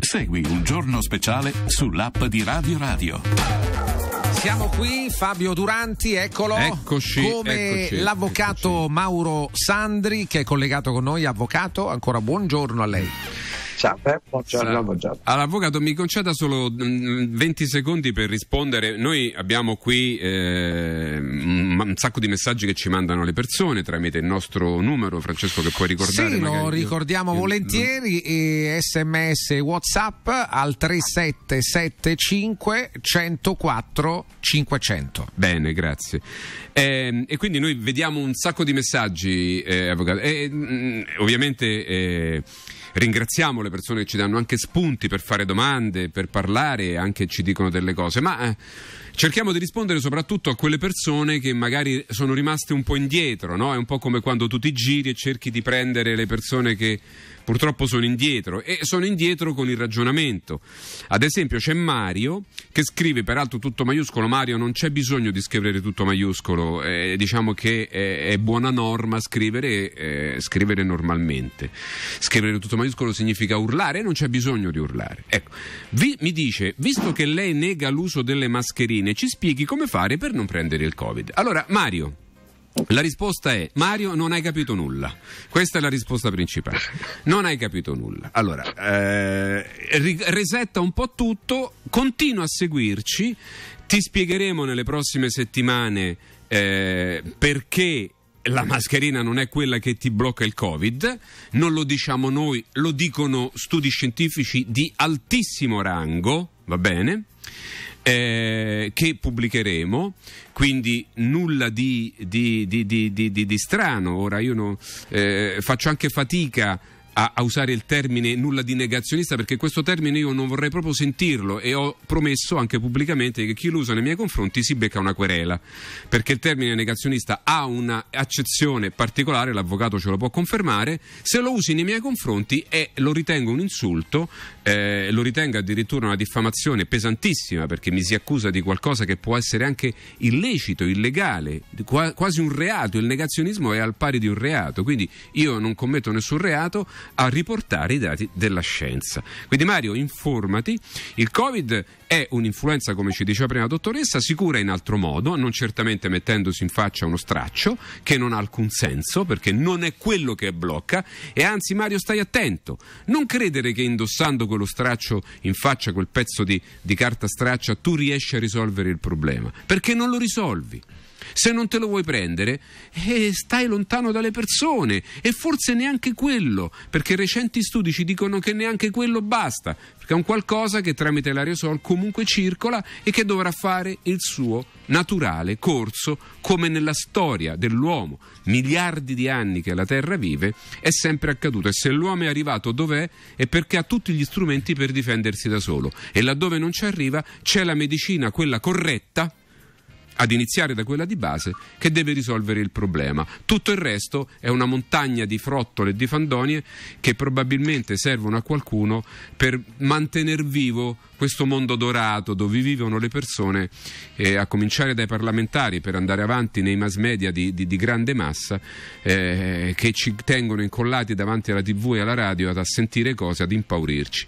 Segui un giorno speciale sull'app di Radio Radio. Siamo qui, Fabio Duranti, eccolo. Eccoci, Come eccoci, l'avvocato eccoci. Mauro Sandri, che è collegato con noi. Avvocato, ancora buongiorno a lei. Salve, buongiorno, buongiorno. All'avvocato mi conceda solo mm, 20 secondi per rispondere. Noi abbiamo qui eh, un sacco di messaggi che ci mandano le persone tramite il nostro numero, Francesco, che puoi ricordare. Sì, lo io- ricordiamo io- volentieri. E sms e WhatsApp al 3775 104 500. Bene, grazie. Ehm, e quindi noi vediamo un sacco di messaggi, eh, avvocato. E, mm, ovviamente eh, ringraziamo le persone che ci danno anche spunti per fare domande, per parlare e anche ci dicono delle cose, ma eh, cerchiamo di rispondere soprattutto a quelle persone che magari sono rimaste un po' indietro, no? È un po' come quando tu ti giri e cerchi di prendere le persone che purtroppo sono indietro e sono indietro con il ragionamento. Ad esempio c'è Mario che scrive peraltro tutto maiuscolo, Mario non c'è bisogno di scrivere tutto maiuscolo, eh, diciamo che è, è buona norma scrivere, eh, scrivere normalmente. Scrivere tutto maiuscolo significa urlare e non c'è bisogno di urlare. Ecco, vi- mi dice, visto che lei nega l'uso delle mascherine, ci spieghi come fare per non prendere il Covid. Allora, Mario. La risposta è Mario non hai capito nulla. Questa è la risposta principale. Non hai capito nulla. Allora, eh, resetta un po' tutto, continua a seguirci, ti spiegheremo nelle prossime settimane eh, perché la mascherina non è quella che ti blocca il Covid, non lo diciamo noi, lo dicono studi scientifici di altissimo rango, va bene? Eh, che pubblicheremo, quindi nulla di, di- di- di- strano. Ora io no- eh, faccio anche fatica. A, a usare il termine nulla di negazionista perché questo termine io non vorrei proprio sentirlo e ho promesso anche pubblicamente che chi lo usa nei miei confronti si becca una querela perché il termine negazionista ha un'accezione particolare, l'avvocato ce lo può confermare, se lo usi nei miei confronti è, lo ritengo un insulto, eh, lo ritengo addirittura una diffamazione pesantissima perché mi si accusa di qualcosa che può essere anche illecito, illegale, qua- quasi un reato, il negazionismo è al pari di un reato, quindi io non commetto nessun reato a riportare i dati della scienza. Quindi Mario, informati, il Covid è un'influenza, come ci diceva prima la dottoressa, si cura in altro modo, non certamente mettendosi in faccia uno straccio, che non ha alcun senso, perché non è quello che blocca, e anzi Mario stai attento, non credere che indossando quello straccio in faccia, quel pezzo di, di carta straccia, tu riesci a risolvere il problema, perché non lo risolvi. Se non te lo vuoi prendere, eh, stai lontano dalle persone. E forse neanche quello, perché recenti studi ci dicono che neanche quello basta, perché è un qualcosa che tramite l'aerosol comunque circola e che dovrà fare il suo naturale corso come nella storia dell'uomo, miliardi di anni che la Terra vive, è sempre accaduto. E se l'uomo è arrivato dov'è è perché ha tutti gli strumenti per difendersi da solo. E laddove non ci arriva c'è la medicina, quella corretta, ad iniziare da quella di base, che deve risolvere il problema. Tutto il resto è una montagna di frottole e di fandonie che probabilmente servono a qualcuno per mantenere vivo questo mondo dorato dove vivono le persone, eh, a cominciare dai parlamentari per andare avanti nei mass media di, di- di grande massa, eh, che ci tengono incollati davanti alla tv e alla radio ad sentire cose, ad impaurirci.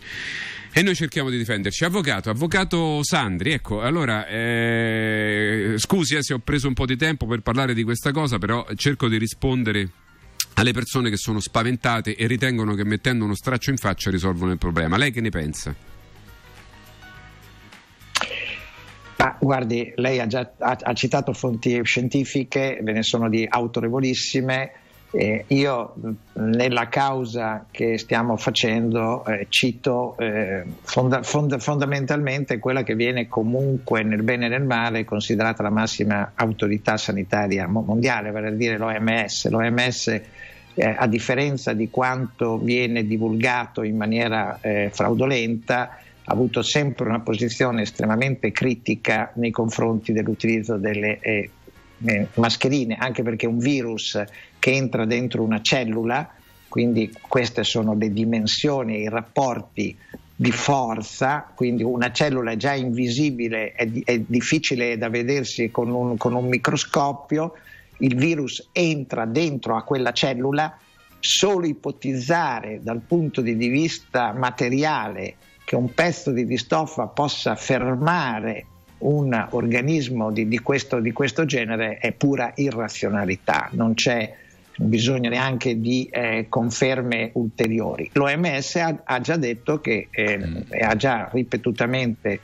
E noi cerchiamo di difenderci. Avvocato, avvocato Sandri, ecco, allora, eh, scusi eh, se ho preso un po' di tempo per parlare di questa cosa, però cerco di rispondere alle persone che sono spaventate e ritengono che mettendo uno straccio in faccia risolvono il problema. Lei che ne pensa? Ma guardi, lei ha già ha, ha citato fonti scientifiche, ve ne sono di autorevolissime. Eh, io mh, nella causa che stiamo facendo eh, cito eh, fonda- fonda- fondamentalmente quella che viene comunque nel bene e nel male considerata la massima autorità sanitaria mo- mondiale, vale a dire l'OMS. L'OMS eh, a differenza di quanto viene divulgato in maniera eh, fraudolenta, ha avuto sempre una posizione estremamente critica nei confronti dell'utilizzo delle eh, eh, mascherine, anche perché un virus che entra dentro una cellula, quindi queste sono le dimensioni, i rapporti di forza, quindi una cellula già invisibile è, è difficile da vedersi con un, con un microscopio, il virus entra dentro a quella cellula, solo ipotizzare dal punto di vista materiale che un pezzo di, di possa fermare un organismo di, di, questo, di, questo, genere è pura irrazionalità, non c'è bisogno neanche di eh, conferme ulteriori. L'OMS ha, ha già detto che eh, mm. ha già ripetutamente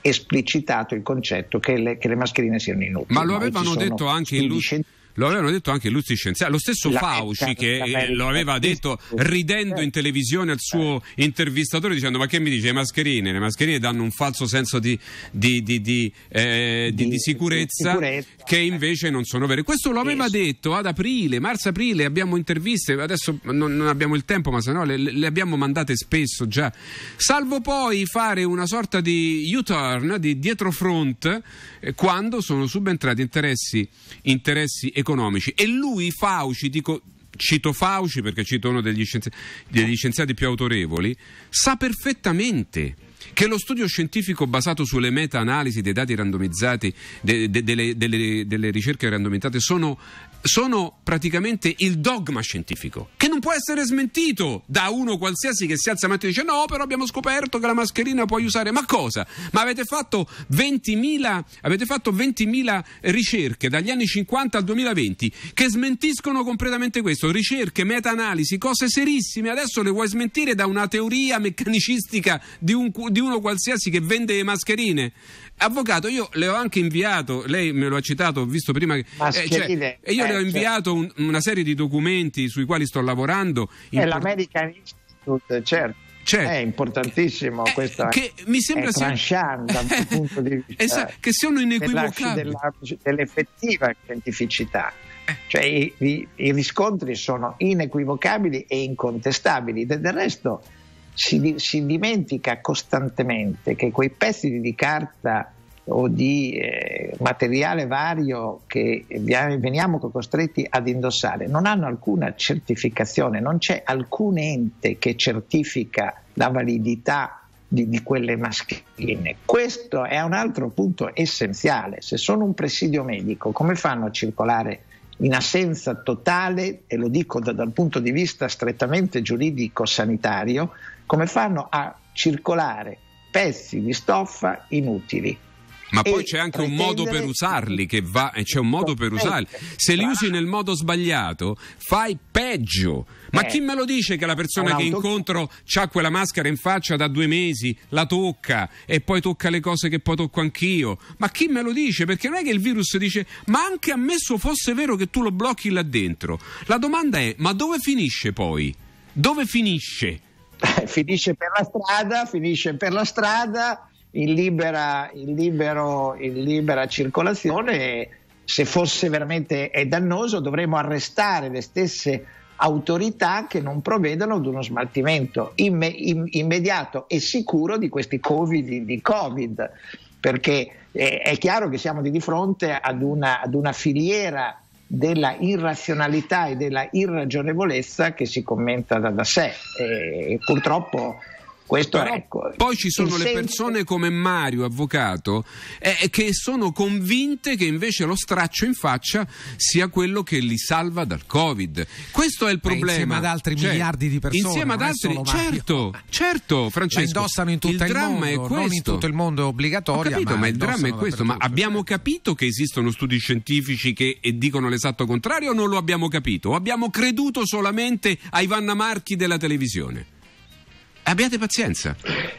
esplicitato il concetto che le, che le mascherine siano inutili. Ma lo avevano detto anche in luce lo avevano detto anche illustri scienziati, lo stesso la Fauci che eh, lo aveva detto ridendo in televisione al suo intervistatore dicendo ma che mi dice? Le mascherine? Le mascherine danno un falso senso di, di, di, eh, di sicurezza, sicurezza, che invece non sono vere. Questo lo aveva detto ad aprile, marzo-aprile, abbiamo interviste, adesso non, non abbiamo il tempo ma se no le, le, abbiamo mandate spesso già, salvo poi fare una sorta di U-turn, di dietrofront, eh, quando sono subentrati interessi, interessi economici economici. E lui Fauci, dico, cito Fauci perché cito uno degli scienziati, degli scienziati più autorevoli, sa perfettamente che lo studio scientifico basato sulle meta-analisi dei dati randomizzati, de, de, delle, delle, delle, ricerche randomizzate, sono, sono, praticamente il dogma scientifico, che non può essere smentito da uno qualsiasi che si alza mattina e dice no, però abbiamo scoperto che la mascherina puoi usare. Ma cosa? Ma avete fatto 20.000, avete fatto 20.000 ricerche dagli anni 50 al 2020 che smentiscono completamente questo, ricerche, meta-analisi, cose serissime, adesso le vuoi smentire da una teoria meccanicistica di un, di uno qualsiasi che vende mascherine. Avvocato, io le ho anche inviato, lei me lo ha citato, ho visto prima che... Eh, cioè, e io eh, le ho cioè inviato un, una serie di documenti sui quali sto lavorando. È import- l'American Institute, certo. Certo. È importantissimo eh, questo che mi sembra da un punto di vista esatto, che siano inequivocabili della, dell'effettiva scientificità eh. cioè i, i, i, riscontri sono inequivocabili e incontestabili del resto si, si, dimentica costantemente che quei pezzi di carta o di eh, materiale vario che veniamo costretti ad indossare non hanno alcuna certificazione, non c'è alcun ente che certifica la validità di, di, quelle mascherine. Questo è un altro punto essenziale. Se sono un presidio medico, come fanno a circolare in assenza totale, e lo dico da, dal punto di vista strettamente giuridico-sanitario, come fanno a circolare pezzi di stoffa inutili. Ma poi c'è anche un modo per usarli, che va, c'è un modo per usarli. Se li usi nel modo sbagliato, fai peggio. Ma eh, chi me lo dice che la persona che incontro ha quella maschera in faccia da due mesi, la tocca e poi tocca le cose che poi tocco anch'io? Ma chi me lo dice? Perché non è che il virus dice, ma anche ammesso fosse vero che tu lo blocchi là dentro. La domanda è, ma dove finisce poi? Dove finisce? finisce per la strada, finisce per la strada in libera, in libero, in libera circolazione. Se fosse veramente dannoso, dovremmo arrestare le stesse autorità che non provvedano ad uno smaltimento imme, im, immediato e sicuro di questi covid di Covid, perché è, è chiaro che siamo di fronte ad una, ad una filiera della irrazionalità e della irragionevolezza che si commenta da, da sé e purtroppo questo Però ecco, poi ci sono le senso... persone come Mario, avvocato, eh, che sono convinte che invece lo straccio in faccia sia quello che li salva dal Covid. Questo è il problema. insieme ad altri cioè, miliardi di persone. Insieme ad altri, certo, certo, Francesco. La indossano in tutto il, il dramma mondo, è questo. Non in tutto il mondo è obbligatorio. Capito, ma, ma il dramma è questo. Ma abbiamo capito che esistono studi scientifici che dicono l'esatto contrario o non lo abbiamo capito? O abbiamo creduto solamente ai Vanna Marchi della televisione? Abbiate pazienza.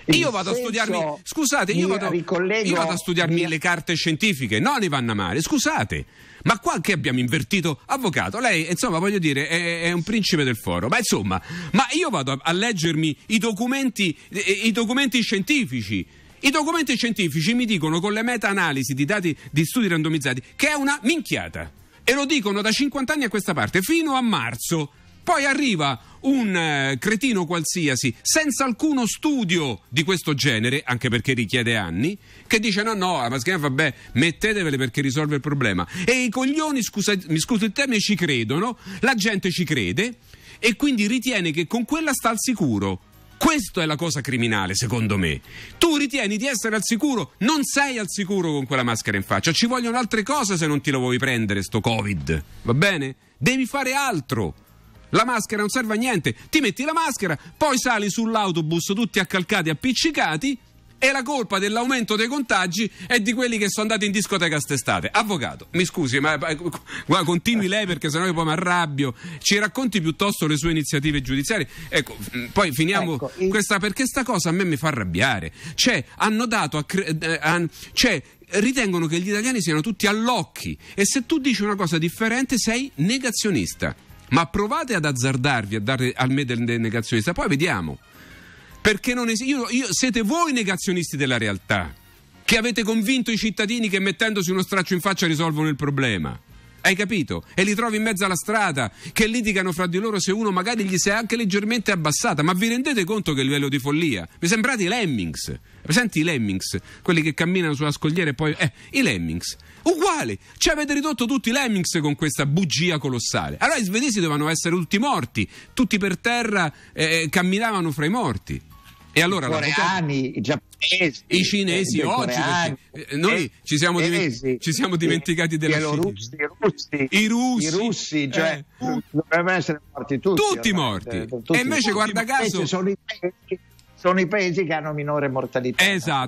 Io vado a studiarmi. Scusate, io vado, io vado a studiarmi le carte scientifiche, non i vanno male. Scusate. Ma qua che abbiamo invertito? Avvocato, lei, insomma, voglio dire, è, è un principe del foro. Ma insomma, ma io vado a, a leggermi i documenti, i documenti scientifici. I documenti scientifici mi dicono con le meta-analisi di dati di studi randomizzati che è una minchiata. E lo dicono da 50 anni a questa parte, fino a marzo. Poi arriva un eh, cretino qualsiasi, senza alcuno studio di questo genere, anche perché richiede anni, che dice no, no, la mascherina vabbè, mettetevele perché risolve il problema. E i coglioni, scusa, mi scuso il termine, ci credono, la gente ci crede e quindi ritiene che con quella sta al sicuro. Questa è la cosa criminale, secondo me. Tu ritieni di essere al sicuro, non sei al sicuro con quella maschera in faccia. Ci vogliono altre cose se non ti lo vuoi prendere, sto Covid. Va bene? Devi fare altro. La maschera non serve a niente. Ti metti la maschera, poi sali sull'autobus tutti accalcati, appiccicati. E la colpa dell'aumento dei contagi è di quelli che sono andati in discoteca st'estate. Avvocato, mi scusi, ma eh, guarda, continui lei perché sennò io poi mi arrabbio. Ci racconti piuttosto le sue iniziative giudiziarie. Ecco, mm, poi finiamo Ecco, questa perché sta cosa a me mi fa arrabbiare. Cioè, hanno dato a, eh, a- cioè, ritengono che gli italiani siano tutti all'occhi e se tu dici una cosa differente sei negazionista. Ma provate ad azzardarvi a dare al me del negazionista, poi vediamo. Perché non esiste. Io, io- siete voi negazionisti della realtà. Che avete convinto i cittadini che mettendosi uno straccio in faccia risolvono il problema. Hai capito? E li trovi in mezzo alla strada, che litigano fra di loro se uno magari gli si è anche leggermente abbassata. Ma vi rendete conto che livello di follia? Mi sembrate i Lemmings. Presenti i Lemmings? Quelli che camminano sulla scogliera e poi. Eh, i Lemmings. Uguali. Ci avete ridotto tutti i Lemmings con questa bugia colossale. Allora i svedesi dovevano essere tutti morti. Tutti per terra eh, camminavano fra i morti. E allora I coreani, i giapponesi, i cinesi eh, oggi, coreani, eh, noi eh, ci siamo cinesi, ci siamo dimenticati della bielorussi, i russi, I russi, i russi, cioè eh. dovrebbero essere morti tutti. Tutti morti. tutti E invece, morti. guarda caso- sono i paesi sono i paesi che hanno minore mortalità. Esatto.